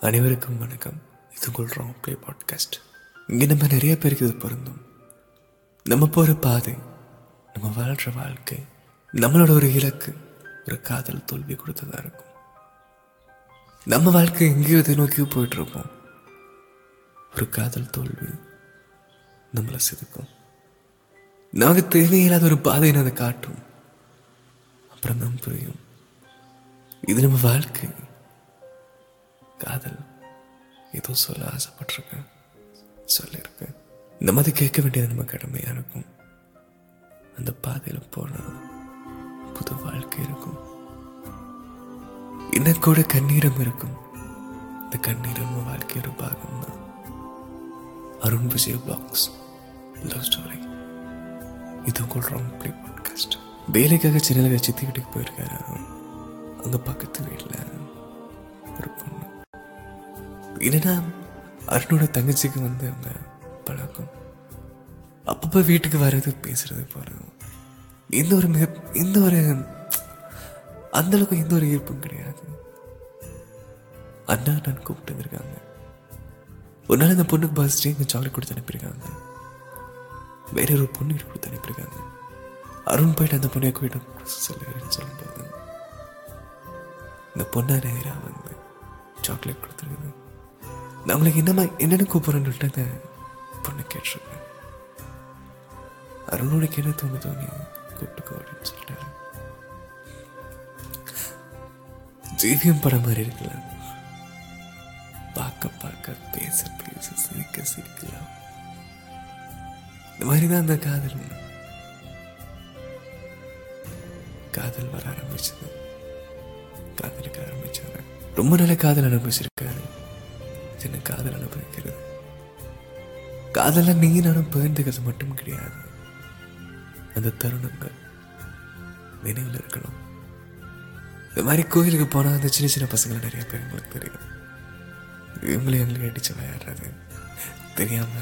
அனைவருக்கும் வணக்கம். இது கொள்கிறோம் ப்ளே பாட்காஸ்ட் இங்கே நம்ம நிறைய பேருக்கு இது பொருந்தும். நம்ம போகிற பாதை நம்ம வாழ்கிற வாழ்க்கை நம்மளோட ஒரு இலக்கு ஒரு காதல் தோல்வி கொடுத்ததா இருக்கும். நம்ம வாழ்க்கை எங்கேயோ இதை நோக்கி போயிட்டு இருப்போம் ஒரு காதல் தோல்வி நம்மளை செதுக்கும். நமக்கு தேவையில்லாத ஒரு பாதையை அதை காட்டும். அப்புறம் தான் புரியும். இது நம்ம வாழ்க்கை. காதல். ஏதோ சொல்ல ஆசைப்பட்டிருக்கேன். சொல்லியிருக்கேன். இந்த மாதிரி கேட்க வேண்டியது நம்ம கடமையாக இருக்கும். அந்த பாதையில் போனா புது வாழ்க்கை இருக்கும். இன்னும் கூட கண்ணீரம் இருக்கும். இந்த கண்ணீரம் வாழ்க்கை ஒரு பாகம் தான் Arun Vijay blogs love story இது உங்கள் ராங் பாட்காஸ்ட் வேலைக்காக சென்னையில் சித்தி வீட்டுக்கு போயிருக்காரு. அங்கே பக்கத்து வீட்டில் ஒரு பொண்ணு என்னன்னா அருணோட தங்கச்சிக்கு வந்து அவங்க பழக்கம். அப்பப்போ வீட்டுக்கு வர்றது பேசுறது போகிறது எந்த ஒரு மிக எந்த ஒரு அந்த அளவுக்கு எந்த ஒரு ஈர்ப்பும் கிடையாது. அண்ணா நான் கூப்பிட்டு வந்திருக்காங்க. ஒரு நாள் இந்த பொண்ணுக்கு பர்த்டே இங்கே சாக்லேட் கொடுத்து அனுப்பியிருக்காங்க. வேற ஒரு பொண்ணு கொடுத்து அனுப்பியிருக்காங்க. அருண் போயிட்டு அந்த பொண்ணை கூப்பிட்டு சொல்லுன்னு சொல்லும்போது இந்த பொண்ணை நேராக வந்து சாக்லேட் கொடுத்துருக்குது. நம்மளுக்கு என்னம்மா என்னென்னு கூப்பிட்றேன்னு பொண்ணு கேட்டிருக்கேன் அருணோட என்ன தோணு தோணி கூப்பிட்டுக்கோ அப்படின்னு சொல்லிட்டாரு. ஜீவியம் படம் மாதிரி இருக்குல்ல. பார்க்க பார்க்க பேச பேச சிரிக்க சிரிக்கலாம். இந்த மாதிரி தான் அந்த காதல். காதல் வர ஆரம்பிச்சது. காதலிக்க ஆரம்பிச்சாங்க. ரொம்ப நல்ல காதல் அனுபவிச்சிருக்காரு. காதல் அனுபவிக்கிறது. காதல நீ நானும் பகிர்ந்துக்கிறது மட்டும் கிடையாது. அந்த தருணங்கள் நினைவில் இருக்கணும். இந்த மாதிரி கோயிலுக்கு போனால் அந்த சின்ன சின்ன பசங்களை நிறைய பேர் எங்களுக்கு தெரியும். இவங்களே எங்களுக்கு அடிச்சு விளையாடுறது தெரியாம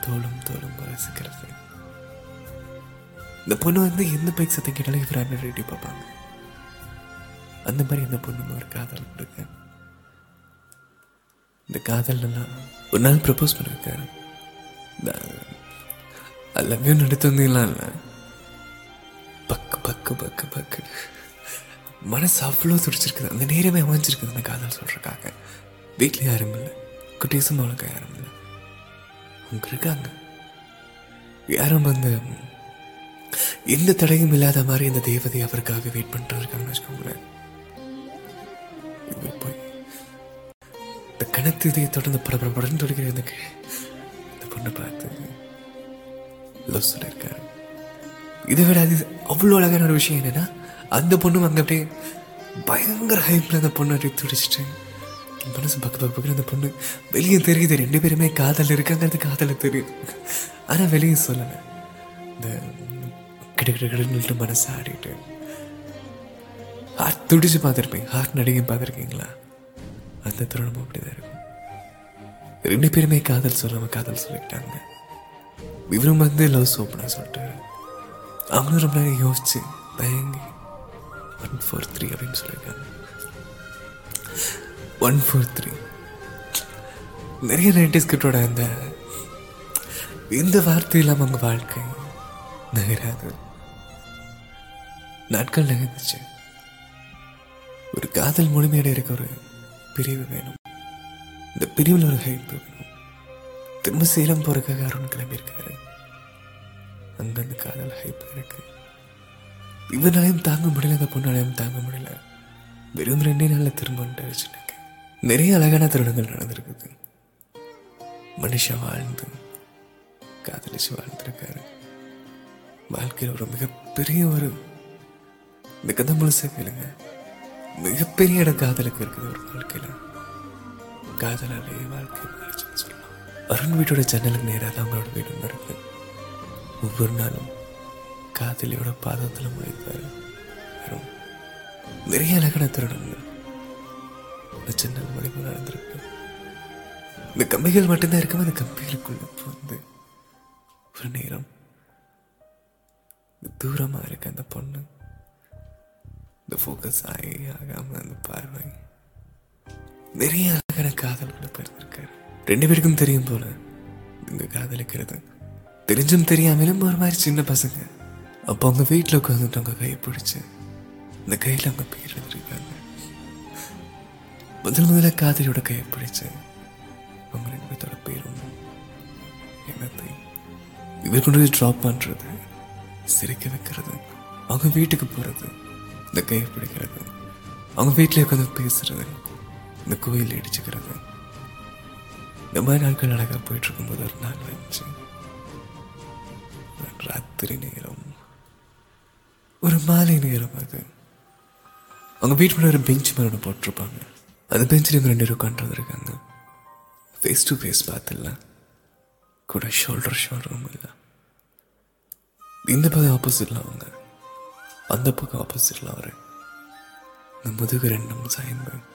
தோளும் தோளும் ரசிக்கிறது இந்த பொண்ணு வந்து எந்த பைக் சத்தம் கேட்டாலும் இவர் அண்ணன் ரெடி பார்ப்பாங்க. அந்த மாதிரி இந்த பொண்ணு ஒரு காதல் கொடுக்க இந்த காதல் ஒரு நாள் ப்ரப்போஸ் பண்ணிருக்காரு எல்லாமே நடத்து வந்தீங்களா இல்லை பக்கு பக்கு பக்கு பக்கு. மனசு அவ்வளோ துடிச்சிருக்குது. அந்த நேரமே அமைஞ்சிருக்குது அந்த காதல் சொல்கிறக்காக வீட்டில் யாரும் இல்லை. குட்டீஸும் அவளுக்கு யாரும் இல்லை. அவங்க இருக்காங்க. யாரும் வந்து எந்த தடையும் இல்லாத மாதிரி இந்த தேவதை அவருக்காக வெயிட் பண்ணிட்டு இருக்காங்கன்னு வச்சுக்கோங்களேன். எனக்கு இதை தொடர்ந்து படப்படப்படன்னு தொடங்கிற இந்த இந்த பொண்ணை பார்த்து லவ் சொல்லியிருக்காரு இதை விட அது அவ்வளோ அழகான ஒரு விஷயம் என்னன்னா அந்த பொண்ணும் அங்கே அப்படியே பயங்கர ஹைப்பில் அந்த பொண்ணு அப்படியே துடிச்சிட்டு மனசு பக்கு பக்கு பக்கம் அந்த பொண்ணு வெளியே தெரியுது ரெண்டு பேருமே காதல் இருக்காங்கிறது காதல தெரியுது. ஆனால் வெளியே சொல்லலை. இந்த கிட்ட கிட்ட கிடன்னு மனசு ஆடிட்டு ஹார்ட் துடிச்சு பார்த்துருப்பீங்க ஹார்ட் நடிகை பார்த்துருக்கீங்களா? அந்த தருணமும் அப்படிதான் இருக்கும். ரெண்டு பேருமே காதல் சொல்லாம காதல் சொல்லிக்கிட்டாங்க. இவரும் வந்து லவ் சோப்புனா சொல்லிட்டு அவங்களும் ரொம்ப நேரம் யோசிச்சு தயங்கி ஒன் ஃபோர் த்ரீ அப்படின்னு சொல்லியிருக்காங்க. ஒன் ஃபோர் த்ரீ நிறைய நைன்டிஸ் கிட்டோட அந்த இந்த வார்த்தை இல்லாமல் அவங்க வாழ்க்கை நகராது. நாட்கள் நகர்ந்துச்சு. ஒரு காதல் முழுமையடைய ஒரு பிரிவு வேணும். இந்த பிரிவில் ஒரு ஹைப் வேணும் திரும்ப சேலம் போறதுக்காக அருண் கிளம்பியிருக்காரு. அங்க அந்த காதல் ஹைப் இருக்கு. இவனாலையும் தாங்க முடியல அந்த பொண்ணாலையும் தாங்க முடியல. வெறும் ரெண்டே நாளில் திரும்ப எனக்கு நிறைய அழகான தருணங்கள் நடந்திருக்குது. மனுஷன் வாழ்ந்து காதலிச்சு வாழ்ந்துருக்காரு. வாழ்க்கையில் ஒரு மிகப்பெரிய ஒரு இந்த கதை முழுசாக கேளுங்க. மிகப்பெரிய இடம் காதலுக்கு இருக்குது ஒரு வாழ்க்கையில. காதலாலே வாழ்க்கை மாறிச்சுன்னு சொல்லலாம். அருண் வீட்டோட ஜன்னலுக்கு நேராக தான் அவங்களோட வீடு இருக்கு ஒவ்வொரு நாளும் காதலியோட பாதத்தில் முளைப்பாரு அருண். நிறைய அழகான தருணங்கள் இந்த ஜன்னல் மூலியமா நடந்திருக்கு. இந்த கம்பிகள் மட்டும்தான் இருக்கும் அந்த கம்பிகளுக்குள்ள வந்து ஒரு நேரம் தூரமா இருக்க அந்த பொண்ணு இந்த ஃபோக்கஸ் ஆகி ஆகாம அந்த பார்வை நிறைய அழகான காதல்களை பிறந்திருக்காரு ரெண்டு பேருக்கும் தெரியும் போல இங்க காதலிக்கிறது. தெரிஞ்சும் தெரியாமலும் ஒரு மாதிரி சின்ன பசங்க. அப்போ அவங்க வீட்டில் உட்காந்துட்டு அவங்க கையை பிடிச்சி இந்த கையில் அவங்க பேர் எழுதிருக்காங்க முதல் முதல்ல காதலியோட கையை பிடிச்சி அவங்க ரெண்டு பேர்த்தோட பேரும் என்னத்தை இவர் கொண்டு போய் ட்ராப் பண்ணுறது சிரிக்க வைக்கிறது அவங்க வீட்டுக்கு போகிறது இந்த கையை பிடிக்கிறது அவங்க வீட்டில் உட்காந்து பேசுறது இந்த கோயில் இடிச்சுக்கிறது. இந்த மாதிரி நாட்கள் அழகாக போயிட்டு இருக்கும்போது ஒரு நாள் வந்துச்சு. ராத்திரி நேரம். ஒரு மாலை நேரம் அது. அவங்க வீட்டு ஒரு பெஞ்ச் மேலே ஒன்று போட்டிருப்பாங்க. அந்த பெஞ்சில் இவங்க ரெண்டு பேரும் உட்காந்து இருக்காங்க ஃபேஸ் டு ஃபேஸ் பார்த்துல கூட ஷோல்டர் ஷோல்டரும் இல்லை. இந்த பக்கம் ஆப்போசிட்ல அவங்க. அந்த பக்கம் ஆப்போசிட்ல அவர். இந்த முதுகு ரெண்டும் சாய்ந்து.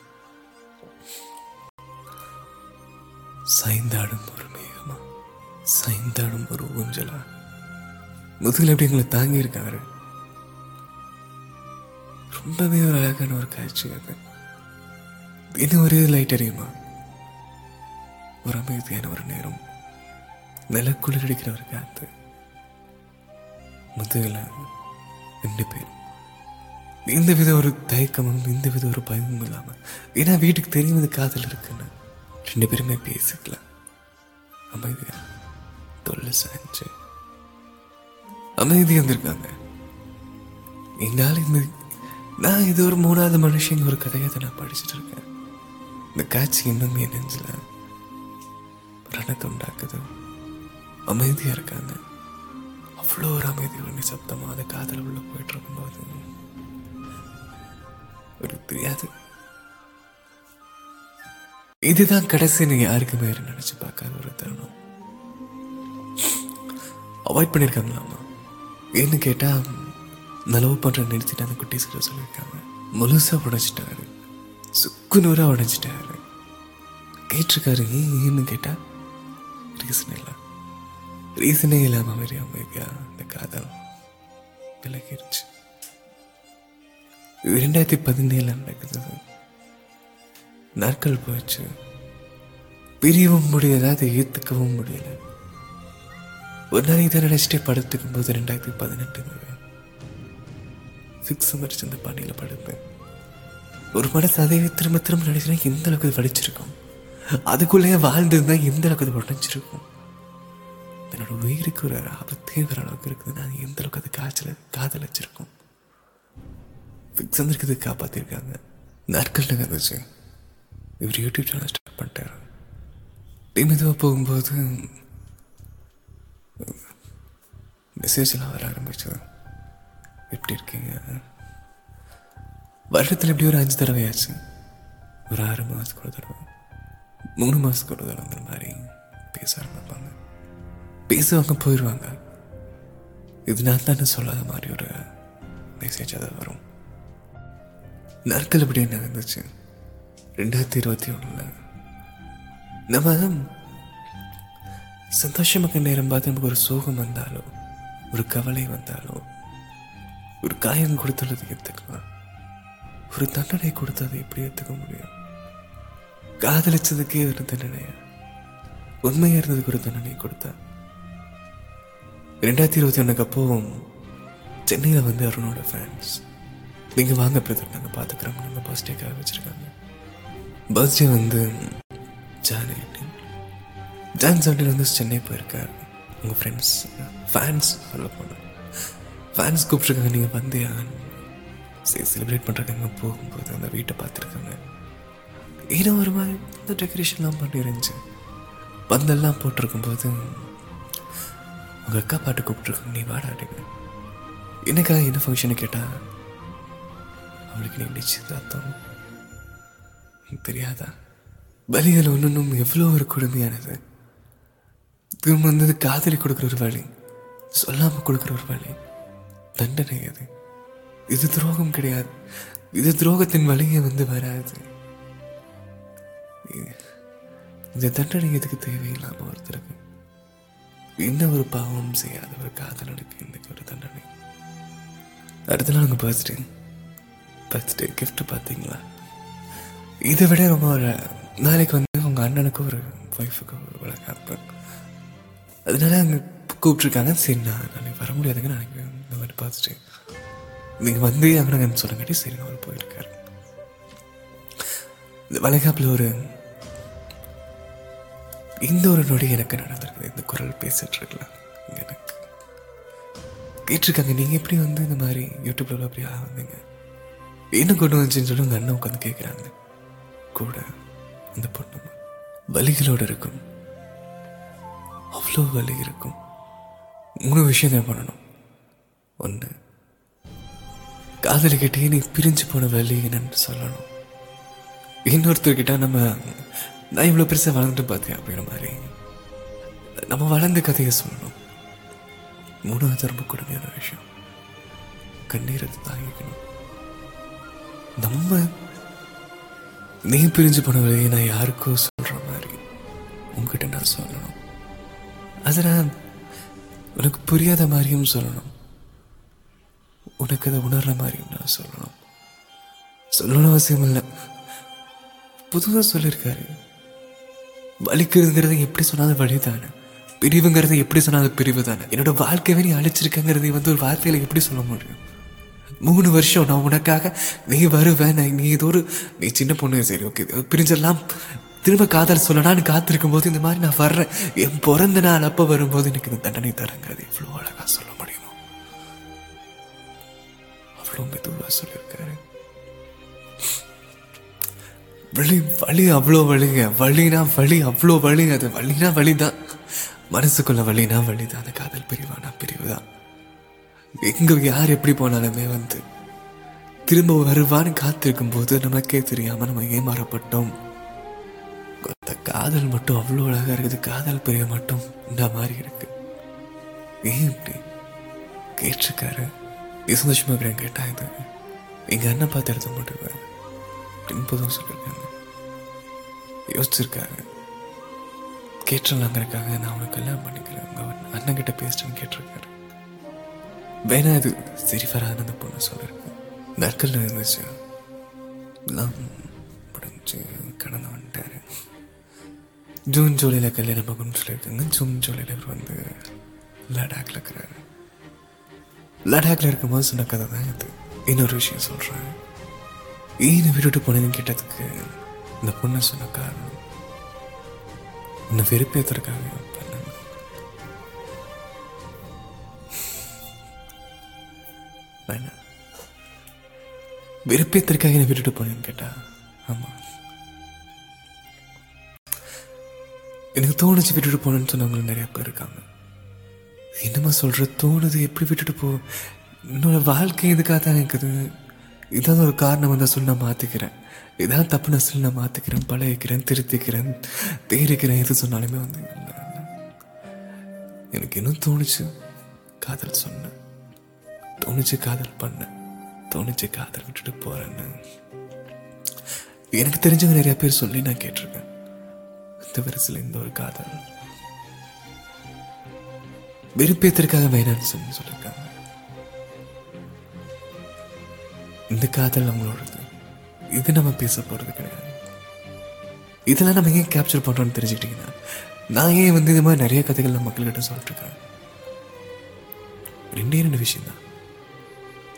சைந்தாடும் ஒரு மேகமா? சைந்தாடும் ஒரு ஊஞ்சலா? முதுகில் எப்படி எங்களை தாங்கி இருக்காரு ரொம்பவே ஒரு அழகான ஒரு காட்சி அது. இன்னும் ஒரு லைட் எரியுமா ஒரு அமைதியான ஒரு நேரம். நிலக்குளிர் அடிக்கிற ஒரு காத்து. முதுகில் ரெண்டு பேரும். எந்த வித ஒரு தயக்கமும் எந்த வித ஒரு பயமும் இல்லாம. ஏன்னா வீட்டுக்கு தெரியும் இது காதல் இருக்குன்னு. ரெண்டு பேருமே பேசிக்கல. அமைதியா தொல்லை சாஞ்சு. அமைதியா இருந்திருக்காங்க என்னால் இந்த நான் இது ஒரு மூணாவது மனுஷன் ஒரு கதையை தான் நான் படிச்சுட்டு இருக்கேன். இந்த காட்சி இன்னும் என் நெஞ்சில் ரணத்தை உண்டாக்குது அமைதியா இருக்காங்க. அவ்வளோ ஒரு அமைதி ஒரு நிசப்தமா அந்த காதல் உள்ள போயிட்டு இருக்கும்போது. ஒரு தெரியாது. இதுதான் கடைசி நீங்க யாருக்குமே நினைச்சு பார்க்காத ஒரு தருணம். அவாய்ட் பண்ணியிருக்காங்களாமா ஏன்னு கேட்டா நலவு பண்ற நிறுத்திட்டு அந்த குட்டீஸ் கிட்ட சொல்லியிருக்காங்க. முழுசா உடைச்சிட்டாரு. சுக்கு நூறா உடைச்சிட்டாரு. கேட்டிருக்காரு ஏன் ஏன்னு கேட்டா ரீசன் இல்லை. ரீசனே இல்லாம மாதிரி அமைதியா அந்த காதல் விலகிருச்சு. இரண்டாயிரத்தி ரெண்டாயிரத்தி நடக்குது நாட்கள் போச்சு. பிரியவும் முடியல அதை ஏத்துக்கவும் முடியல. ஒரு நாள் இதை நினைச்சிட்டே படுத்துக்கும் போது ரெண்டாயிரத்தி பதினெட்டு சிக்ஸ் மரிச்சு அந்த பாண்டியில் படுப்பேன். ஒரு மனசு அதையே திரும்ப திரும்ப நினைச்சுனா எந்த அளவுக்கு இது வடிச்சிருக்கும் அதுக்குள்ளேயே வாழ்ந்திருந்தா எந்த அளவுக்கு அது உடஞ்சிருக்கும்? என்னோட உயிருக்கு ஒரு ஆபத்தே வர அளவுக்கு இருக்குதுன்னா எந்த அளவுக்கு அது காய்ச்சல காதல் வச்சிருக்கும் ஃபிக்ஸ் வந்துருக்குது காப்பாற்றிருக்காங்க நாட்கள் நகர்ந்துச்சு இவர் யூடியூப் சேனல் ஸ்டார்ட் பண்ணிட்டார். மெதுவாக போகும்போது மெசேஜ்லாம் வர ஆரம்பிச்சது. எப்படி இருக்கீங்க? வருடத்தில் எப்படி ஒரு அஞ்சு தடவையாச்சு. ஒரு ஆறு மாதத்துக்கு ஒரு தடவை. மூணு மாதத்துக்கு ஒரு தடவை அந்த மாதிரி பேச ஆரம்பிப்பாங்க. பேசுவாங்க போயிடுவாங்க இது நான் தானே சொல்லாத மாதிரி ஒரு மெசேஜ் அதை வரும். நாட்கள் எப்படி நடந்துச்சு. ரெண்டாயிரத்தி இருபத்தி ஒண்ணுல. நம்ம சந்தோஷமாக நேரம் பார்த்து நமக்கு ஒரு சோகம் வந்தாலோ ஒரு கவலை வந்தாலோ ஒரு காயம் கொடுத்துள்ளது ஏற்றுக்கலாம் ஒரு தண்டனை கொடுத்து அதை எப்படி ஏற்றுக்க முடியும்? காதலிச்சதுக்கே ஒரு தண்டனையா? உண்மையா இருந்ததுக்கு ஒரு தண்டனை கொடுத்தா? ரெண்டாயிரத்தி இருபத்தி ஒண்ணுக்கு அப்போ சென்னையில் வந்து அருணோட ஃபேன்ஸ் நீங்கள் வாங்க பிரதர் நாங்கள் பார்த்துக்குறோம். நாங்கள் பர்த்டேக்காக வச்சுருக்காங்க. பர்த்டே வந்து ஜான் எயிட்டீன் ஜான் செவன்டீன் வந்து சென்னை போயிருக்கார். உங்கள் ஃப்ரெண்ட்ஸ் ஃபேன்ஸ் சொல்ல போனேன் ஃபேன்ஸ் கூப்பிட்ருக்காங்க நீங்கள் வந்தே சரி செலிப்ரேட் பண்ணுறாங்க போகும்போது அந்த வீட்டை பார்த்துருக்காங்க. ஏன்னா ஒரு மாதிரி இந்த டெக்கரேஷன்லாம் பண்ணிருந்துச்சு பந்தெல்லாம் போட்டிருக்கும்போது உங்கள் அக்கா பாட்டு கூப்பிட்ருக்காங்க நீ வாடாடுங்க என்னக்கா என்ன ஃபங்க்ஷன்னு கேட்டால் அவளுக்கு நீ நிச்சயதார்த்தம் எனக்கு தெரியாதா? வலிகள் ஒன்றும் எவ்வளோ ஒரு கொடுமையானது. திரும்ப வந்தது காதலி கொடுக்குற ஒரு வழி. சொல்லாம கொடுக்குற ஒரு வழி. தண்டனை அது. இது துரோகம் கிடையாது. இது துரோகத்தின் வழியே வந்து வராது. இந்த தண்டனை எதுக்கு தேவையில்லாம ஒருத்தருக்கு? என்ன ஒரு பாவம் செய்யாத ஒரு காதலனுக்கு இன்னைக்கு ஒரு தண்டனை. அடுத்த நாள் உங்கள் பர்த்டே பர்த்டே கிஃப்ட் பார்த்தீங்களா? இதை விட ரொம்ப ஒரு நாளைக்கு வந்து உங்கள் அண்ணனுக்கு ஒரு ஒய்ஃபுக்கு ஒரு வழக்காப்பு அதனால அங்கே கூப்பிட்ருக்காங்க சரி நான் நாளைக்கு வர முடியாதுங்க. நாளைக்கு இந்த மாதிரி பார்த்துட்டு நீங்கள் வந்து அங்கன்னு சொல்லங்காட்டி சரி அவர் போயிருக்காரு. இந்த வளைகாப்பில் ஒரு இந்த ஒரு நொடி எனக்கு நடந்திருக்குது. இந்த குரல் பேசிட்டு இருக்கலாம். எனக்கு கேட்டிருக்காங்க. நீங்கள் எப்படி வந்து இந்த மாதிரி யூடியூப்ல அப்படி வந்தீங்க? என்ன கொண்டு வந்துச்சுன்னு சொல்லி உங்கள் அண்ணன் உட்காந்து கேட்குறாங்க கூட அந்த பொண்ணு வலிகளோடு இருக்கும். அவ்வளோ வலி இருக்கும். மூணு விஷயம் தான் பண்ணணும். ஒன்று காதலிக்கிட்டே நீ பிரிஞ்சு போன வலி என்னன்னு சொல்லணும். இன்னொருத்தர்கிட்ட நம்ம நான் இவ்வளோ பெருசாக வளர்ந்துட்டு பார்த்தேன் அப்படிங்கிற மாதிரி நம்ம வளர்ந்த கதையை சொல்லணும். மூணாவது ரொம்ப கொடுமையான விஷயம். கண்ணீரை தாங்கிக்கணும். நம்ம நீ பிரிஞ்சு போன வழியை நான் யாருக்கோ சொல்ற மாதிரி உங்ககிட்ட நான் சொல்லணும். அதை நான் உனக்கு புரியாத மாதிரியும் சொல்லணும். உனக்கு அதை உணர்ற மாதிரியும் நான் சொல்லணும். சொல்லணும் அவசியம் இல்லை. பொதுவாக சொல்லியிருக்காரு வலிக்கிறதுங்கிறது எப்படி சொன்னாலும் வழி தானே பிரிவுங்கிறது எப்படி சொன்னாலும் பிரிவு தானே என்னோட வாழ்க்கையை நீ அழிச்சிருக்கங்கிறது வந்து ஒரு வார்த்தையில் எப்படி சொல்ல முடியும்? மூணு வருஷம் நான் உனக்காக நீ வருவேன். நான் நீ இது ஒரு நீ சின்ன பொண்ணு. சரி ஓகே பிரிஞ்செல்லாம் திரும்ப காதல் சொல்லலான்னு காத்திருக்கும் போது இந்த மாதிரி நான் வர்றேன். என் பிறந்த நாள் அப்போ வரும்போது எனக்கு இந்த தண்டனை தரங்கிறது எவ்வளோ அழகாக சொல்ல முடியுமோ? அவ்வளோ மெதுவாக சொல்லியிருக்காரு. வழி வலி அவ்வளோ வலிங்க. வழினா வலி அவ்வளோ வலி. அது வலினா வலிதான். மனசுக்குள்ள வலினா வலிதான். அந்த காதல் பிரிவானா பிரிவு தான் எங்க யார் எப்படி போனாலுமே வந்து திரும்ப வருவான்னு காத்திருக்கும் போது நமக்கே தெரியாம நம்ம ஏமாறப்பட்டோம். அந்த காதல் மட்டும் அவ்வளோ அழகா இருக்குது. காதல் பிரிய மட்டும் இந்த மாதிரி இருக்கு. ஏன் இப்படி? கேட்டிருக்காரு. நீ இருக்கிறேன் கேட்டா இது. எங்க அண்ணன் பார்த்து எடுத்து மாட்டேங்க அப்படின்னு பொதுவாக சொல்லியிருக்காங்க யோசிச்சிருக்காரு. கேட்டுலாங்கிறக்காக நான் அவனை கல்யாணம் பண்ணிக்கிறேன். அவன் அண்ணன் கிட்ட பேசிட்டேன்னு கேட்டிருக்காரு. வேணா இது சரி வராதுன்னு அந்த பொண்ணு சொல்லியிருக்கேன் நற்கல் இருந்துச்சு எல்லாம் முடிஞ்சு கடந்து வந்துட்டாரு. ஜூன் ஜூலையில் கல்யாணம் ஆகும்னு சொல்லியிருக்காங்க. ஜூன் ஜூலையில் இவர் வந்து லடாக்ல இருக்கிறாரு. லடாக்ல இருக்கும்போது சொன்ன கதை தான் இது. இன்னொரு விஷயம் சொல்கிறேன் ஏன் விட்டுட்டு போனேன்னு கேட்டதுக்கு இந்த பொண்ணை சொன்ன காரணம் உன்னை வெறுப்பேற்றுருக்காங்க பண்ணேன் வேணாம் வெறுப்பேத்திற்காக என்னை விட்டுட்டு போனேன்னு கேட்டா ஆமா. எனக்கு தோணுச்சு விட்டுட்டு போனேன்னு சொன்னவங்க நிறைய பேர் இருக்காங்க. என்னம்மா சொல்ற தோணுது எப்படி விட்டுட்டு போ என்னோட வாழ்க்கை எதுக்காக தான் இருக்குது? இதான் ஒரு காரணம் வந்தால் சொல்லி நான் மாற்றிக்கிறேன் இதான் தப்பு நான் சொல்லி நான் மாற்றிக்கிறேன் பழகிக்கிறேன் திருத்திக்கிறேன் தேரிக்கிறேன் எது சொன்னாலுமே வந்து எனக்கு இன்னும் தோணுச்சு காதல் சொன்னேன். தோணிச்சு காதல் பண்ணேன் தோணிச்சு காதல் விட்டுட்டு போறேன்னு. எனக்கு தெரிஞ்சவங்க நிறைய பேர் சொல்லி நான் கேட்டிருக்கேன். இந்த வரிசையில் இந்த ஒரு காதல். வெறுப்பேத்திற்காக வேணான்னு சொல்லி சொல்லியிருக்காங்க இந்த காதல் நம்மளோடது. இது நம்ம பேச போறது கிடையாது. இதெல்லாம் நம்ம ஏன் கேப்சர் பண்றோம்னு தெரிஞ்சுக்கிட்டீங்கன்னா நான் ஏன் வந்து இது மாதிரி நிறைய கதைகள் நம்ம மக்கள்கிட்ட சொல்லிட்டு இருக்கேன்? ரெண்டே ரெண்டு விஷயம் தான்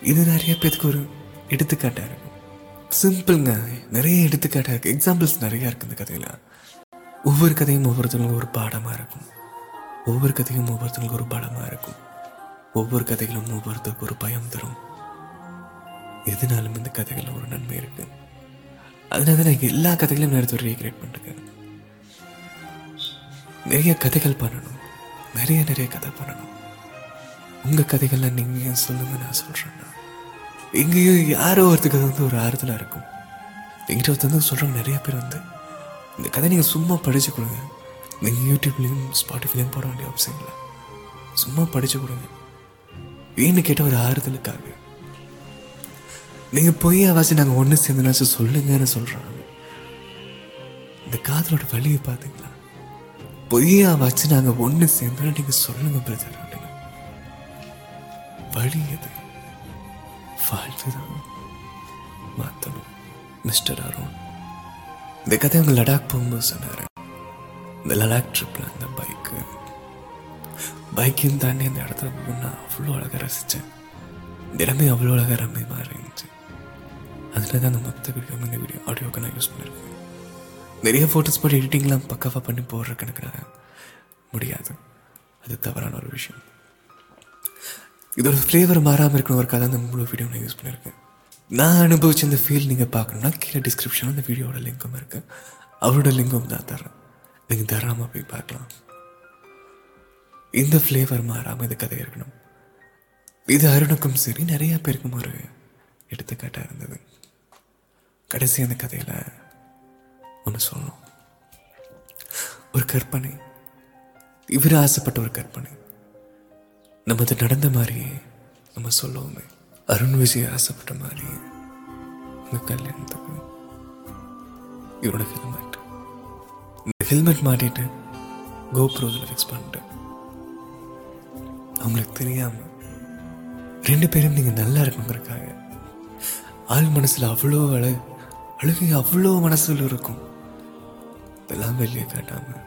இது நிறைய பேருக்கு ஒரு எடுத்துக்காட்டா இருக்கும். சிம்பிள்ங்க நிறைய எடுத்துக்காட்டா இருக்கு எக்ஸாம்பிள்ஸ் நிறைய இருக்குது இந்த கதையில். ஒவ்வொரு கதையும் ஒவ்வொருத்தவங்களுக்கும் ஒரு பாடமா இருக்கும். ஒவ்வொரு கதையும் ஒவ்வொருத்தவங்களுக்கு ஒரு பாடமாக இருக்கும். ஒவ்வொரு கதைகளும் ஒவ்வொருத்தருக்கு ஒரு பயம் தரும். எதுனாலும் இந்த கதைகள்ல ஒரு நன்மை இருக்கு. அதனால தான் நான் எல்லா கதைகளையும் நான் எடுத்து ரீக்ரியேட் பண்ணிருக்கேன். நிறைய கதைகள் பண்ணணும். நிறைய நிறைய கதை பண்ணணும். உங்க கதைகள்லாம் நீங்க சொல்லுங்க நான் சொல்றேன்னா இங்கேயும் யாரோ ஒருத்தருக்கு வந்து ஒரு ஆறுதலா இருக்கும். எங்கிட்ட ஒருத்தர் வந்து சொல்றவங்க நிறைய பேர் வந்து. இந்த கதை நீங்க சும்மா படிச்சு கொடுங்க. நீங்கள் யூடியூப்லயும் ஸ்பாட்டிஃபைலையும் போட வேண்டிய அவசியம் இல்லை. சும்மா படிச்சு கொடுங்க. ஏன்னு கேட்ட ஒரு ஆறுதலுக்காக. நீங்க பொய்யா வாசி நாங்க ஒண்ணு சேர்ந்துனாச்சும் சொல்லுங்கன்னு சொல்றாங்க. இந்த காதலோட வழியை பார்த்தீங்களா பொய்யா வச்சு நாங்க ஒண்ணு சேர்ந்தோம் நீங்க சொல்லுங்க பிரதர் வழி எது? வாழ்த்துதான் மாற்றணும் மிஸ்டர் அருண் இந்த கதை அவங்க லடாக் போகும்போது சொன்னார் இந்த லடாக் ட்ரிப்பில் அந்த பைக்கு பைக்கையும் தாண்டி அந்த இடத்துல போகணும்னா அவ்வளோ அழகாக ரசித்தேன் தினமே அவ்வளோ அழகாக ரம்மியமாக இருந்துச்சு அதில் தான் அந்த மொத்த வீடியோ இந்த வீடியோ ஆடியோக்கு நான் யூஸ் பண்ணியிருக்கேன் நிறைய ஃபோட்டோஸ் போட்டு எடிட்டிங்லாம் பக்காவாக பண்ணி போடுற எனக்கு முடியாது அது தவறான ஒரு விஷயம் இதோட ஃப்ளேவர் மாறாமல் இருக்கணும் ஒரு கதை அந்த முழு வீடியோ நான் யூஸ் பண்ணியிருக்கேன். நான் அனுபவிச்ச இந்த ஃபீல் நீங்கள் பார்க்கணுன்னா கீழே டிஸ்கிரிப்ஷனில் அந்த வீடியோட லிங்க்கும் இருக்குது அவரோட லிங்கும் தான் தரேன் நீங்கள் தராமல் போய் பார்க்கலாம். இந்த ஃப்ளேவர் மாறாமல் இந்த கதை இருக்கணும். இது அருணுக்கும் சரி நிறையா பேருக்கும் ஒரு எடுத்துக்காட்டாக இருந்தது. கடைசி அந்த கதையில் ஒன்று சொல்லணும். ஒரு கற்பனை. இவர் ஆசைப்பட்ட ஒரு கற்பனை. நமது நடந்த மாதிரியே நம்ம சொல்லுவோமே. அருண் விஜய் ஆசைப்பட்ட மாதிரி இந்த கல்யாணத்துக்கு. இவரோட ஹெல்மெட் இந்த ஹெல்மெட் மாட்டிட்டு கோப்ரோவில் ஃபிக்ஸ் பண்ணிட்டேன் அவங்களுக்கு தெரியாமல் ரெண்டு பேரும் நீங்கள் நல்லா இருக்கணுங்கிறக்காக ஆள் மனசில் அவ்வளோ அழகு அழுகை அவ்வளோ மனசில் இருக்கும். இதெல்லாம் வெளியே காட்டாமல்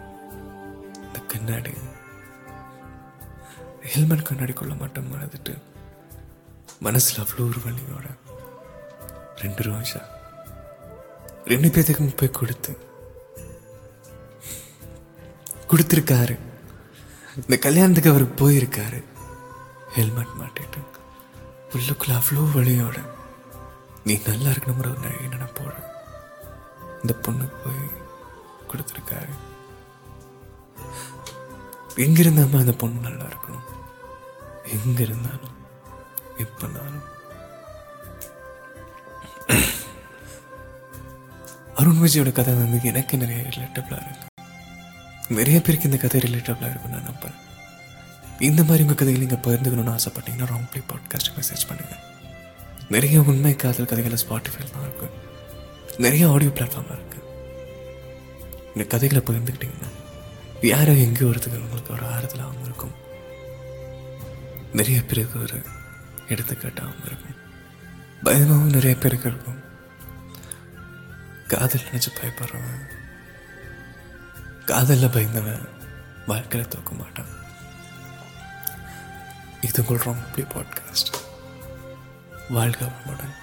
இந்த கண்ணாடி ஹெல்மெட் கண்ணாடிக்குள்ள மட்டும் மறந்துட்டு. மனசுல அவ்வளோ ஒரு வலியோட ரெண்டு ரோஜா ரெண்டு பேர்த்துக்கும் போய் கொடுத்து. கொடுத்துருக்காரு. இந்த கல்யாணத்துக்கு அவர் போயிருக்காரு. ஹெல்மெட் மாட்டிட்டு. உள்ளுக்குள்ள அவ்வளோ வழியோட நீ நல்லா இருக்கணுங்கிற ஒரு நிறைய நினைப்போட. இந்த பொண்ணு போய் கொடுத்துருக்காரு. எங்க இருந்தாலும் அந்த பொண்ணு நல்லா இருக்கணும். எங்க இருந்தாலும் எப்பனாலும். அருண் விஜயோட கதை வந்து எனக்கு நிறைய ரிலேட்டபிளாக இருக்கு. நிறைய பேருக்கு இந்த கதை ரிலேட்டபிளா இருக்கும் நான் நம்புறேன். இந்த மாதிரி உங்க கதைகள் நீங்கள் பகிர்ந்துக்கணும்னு ஆசைப்பட்டீங்கன்னா ராங் பிளே பாட்காஸ்ட் மெசேஜ் பண்ணுங்க. நிறைய உண்மை காதல் கதைகளை ஸ்பாட்டிஃபைல தான் இருக்குது நிறைய ஆடியோ பிளாட்ஃபார்ம்ல இருக்கு. இந்த கதைகளை பகிர்ந்துக்கிட்டிங்கன்னா யாரோ எங்கேயோ ஒருத்தர் உங்களுக்கு ஒரு ஆறுதலாகவும் இருக்கும் நிறைய பேருக்கு ஒரு எடுத்துக்காட்டாகவும் இருக்கும் பயமாகவும் நிறைய பேருக்கு இருக்கும் காதல் நினைச்சு பயப்படுறவன் காதல்ல பயந்தவன் வாழ்க்கையில தூக்க மாட்டான் இது உங்கள் ரொம்ப பாட்காஸ்ட் வாழ்க வளமுடன்